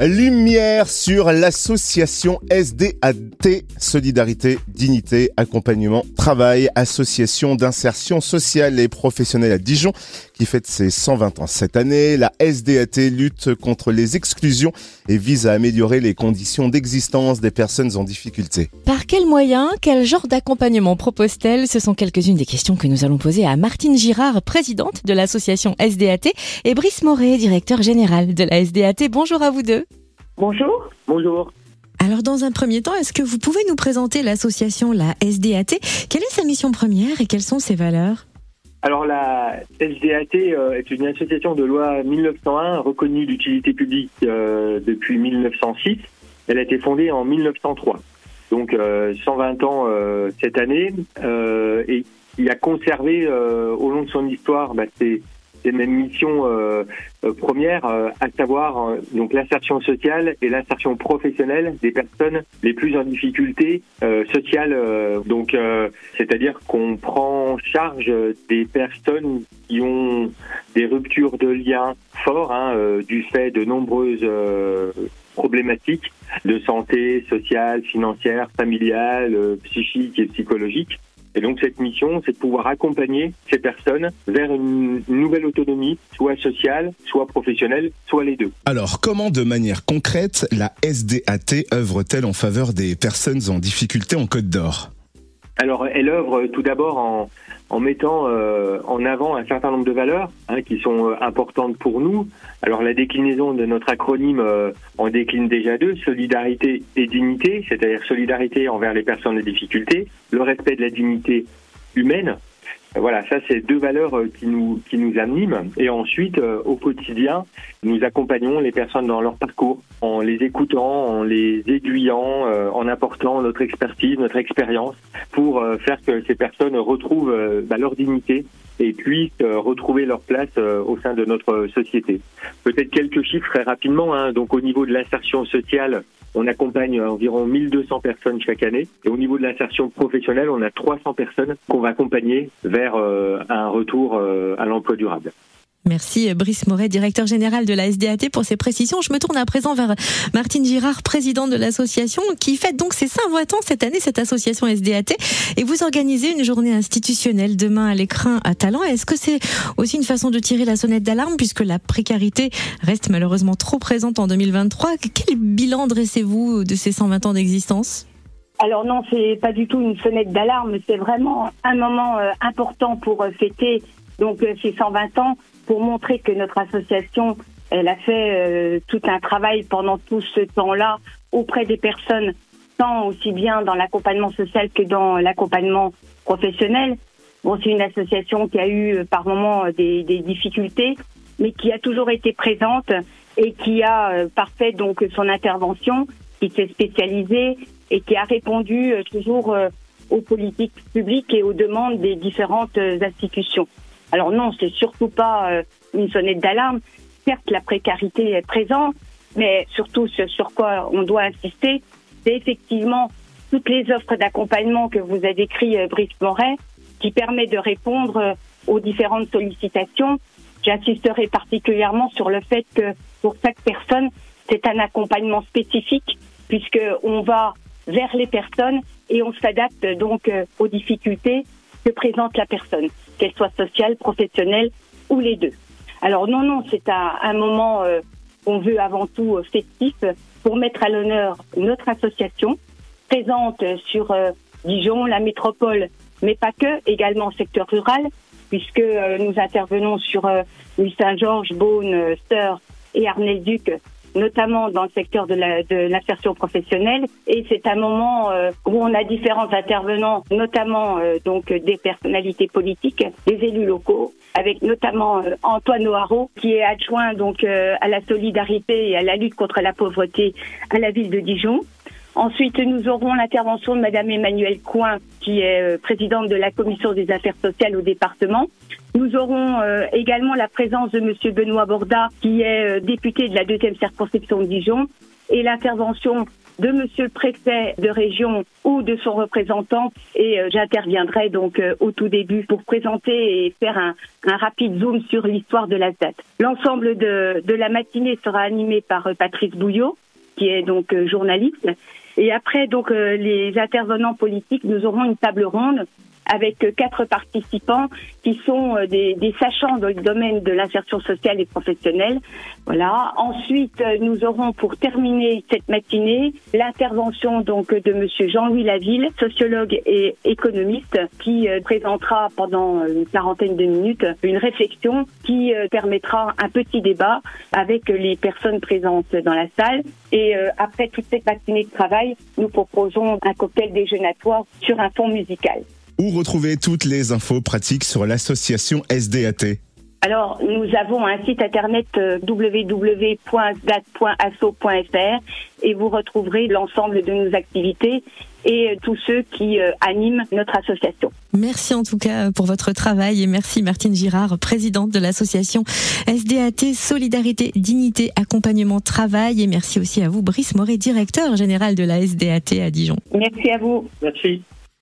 Lumière sur l'association SDAT, Solidarité, Dignité, Accompagnement, Travail, association d'insertion sociale et professionnelle à Dijon, qui fête ses 120 ans cette année. La SDAT lutte contre les exclusions et vise à améliorer les conditions d'existence des personnes en difficulté. Par quels moyens, quel genre d'accompagnement propose-t-elle? Ce sont quelques-unes des questions que nous allons poser à Martine Girard, présidente de l'association SDAT, et Brice Moret, directeur général de la SDAT. Bonjour à vous deux. Bonjour. Bonjour. Alors dans un premier temps, est-ce que vous pouvez nous présenter l'association, la SDAT Quelle est sa mission première et quelles sont ses valeurs? Alors la SDAT euh, est une association de loi 1901 reconnue d'utilité publique euh, depuis 1906. Elle a été fondée en 1903. Donc 120 euh, ans cette année et il a conservé au long de son histoire bah, ses, des mêmes missions euh, euh, premières, euh, à savoir donc l'insertion sociale et l'insertion professionnelle des personnes les plus en difficulté sociale. donc, c'est-à-dire qu'on prend en charge des personnes qui ont des ruptures de liens forts hein, du fait de nombreuses problématiques de santé sociale, financière, familiale, psychique et psychologique. Et donc cette mission, c'est de pouvoir accompagner ces personnes vers une nouvelle autonomie, soit sociale, soit professionnelle, soit les deux. Alors comment de manière concrète la SDAT œuvre-t-elle en faveur des personnes en difficulté en Côte d'Or? Alors, elle œuvre tout d'abord en, en mettant euh, en avant un certain nombre de valeurs hein, qui sont euh, importantes pour nous. Alors, la déclinaison de notre acronyme euh, en décline déjà deux solidarité et dignité, c'est-à-dire solidarité envers les personnes en difficulté, le respect de la dignité humaine, voilà, ça c'est deux valeurs euh, qui nous qui nous animent. Et ensuite, euh, au quotidien, nous accompagnons les personnes dans leur parcours en les écoutant, en les aiguillant, euh, en apportant notre expertise, notre expérience, pour faire que ces personnes retrouvent bah, leur dignité et puissent retrouver leur place au sein de notre société. Peut-être quelques chiffres très rapidement. Hein. Donc au niveau de l'insertion sociale, on accompagne environ 1200 personnes chaque année. Et au niveau de l'insertion professionnelle, on a 300 personnes qu'on va accompagner vers euh, un retour euh, à l'emploi durable. Merci Brice Moret, directeur général de la SDAT pour ces précisions. Je me tourne à présent vers Martine Girard, présidente de l'association, qui fête donc ses 120 ans cette année, cette association SDAT. Et vous organisez une journée institutionnelle demain à l'écrin à Talent. Est-ce que c'est aussi une façon de tirer la sonnette d'alarme puisque la précarité reste malheureusement trop présente en 2023 Quel bilan dressez-vous de ces 120 ans d'existence? Alors non, c'est pas du tout une sonnette d'alarme, c'est vraiment un moment euh, important pour euh, fêter donc euh, ces 120 ans pour montrer que notre association, elle a fait euh, tout un travail pendant tout ce temps-là auprès des personnes, tant aussi bien dans l'accompagnement social que dans l'accompagnement professionnel. Bon, c'est une association qui a eu euh, par moments des, des, difficultés, mais qui a toujours été présente et qui a parfait donc son intervention, qui s'est spécialisée et qui a répondu toujours aux politiques publiques et aux demandes des différentes institutions. Alors non, c'est surtout pas euh, une sonnette d'alarme. Certes, la précarité est présente, mais surtout ce sur quoi on doit insister, c'est effectivement toutes les offres d'accompagnement que vous avez décrit euh, Brice Moret, qui permet de répondre euh, aux différentes sollicitations. J'insisterai particulièrement sur le fait que pour chaque personne, c'est un accompagnement spécifique puisque on va vers les personnes et on s'adapte donc aux difficultés que présente la personne, qu'elle soit sociale, professionnelle ou les deux. Alors non, non, c'est un, moment euh, qu'on veut avant tout euh, festif pour mettre à l'honneur notre association présente sur euh, Dijon, la métropole, mais pas que, également secteur rural, puisque nous intervenons sur Louis Saint-Georges, Beaune, Sœur et Arnel-Duc notamment dans le secteur de l'insertion la, professionnelle. Et c'est un moment euh, où on a différents intervenants, notamment euh, donc des personnalités politiques, des élus locaux, avec notamment euh, Antoine Noharo, qui est adjoint donc à la solidarité et à la lutte contre la pauvreté à la ville de Dijon. Ensuite, nous aurons l'intervention de Madame Emmanuelle Coin, qui est présidente de la commission des affaires sociales au département, nous aurons euh, également la présence de Monsieur Benoît Borda, qui est euh, député de la deuxième circonscription de Dijon, et l'intervention de Monsieur le préfet de région ou de son représentant et euh, j'interviendrai donc euh, au tout début pour présenter et faire un, rapide zoom sur l'histoire de la date. L'ensemble de, de la matinée sera animé par euh, Patrice Bouillot, qui est donc journaliste. Et après, donc, les intervenants politiques, nous aurons une table ronde avec quatre participants qui sont euh, des, des, sachants dans le domaine de l'insertion sociale et professionnelle. Voilà. Ensuite, euh, nous aurons pour terminer cette matinée l'intervention donc de Monsieur Jean-Louis Laville, sociologue et économiste, qui euh, présentera pendant une quarantaine de minutes une réflexion qui permettra un petit débat avec les personnes présentes dans la salle. Et après toute cette matinée de travail, nous proposons un cocktail déjeunatoire sur un fond musical. Où retrouver toutes les infos pratiques sur l'association SDAT alors, nous avons un site internet euh, www.sdat.asso.fr et vous retrouverez l'ensemble de nos activités et euh, tous ceux qui euh, animent notre association. Merci en tout cas pour votre travail et merci Martine Girard, présidente de l'association SDAT Solidarité, Dignité, Accompagnement, Travail et merci aussi à vous Brice Moret, directeur général de la SDAT à Dijon. Merci à vous. Merci.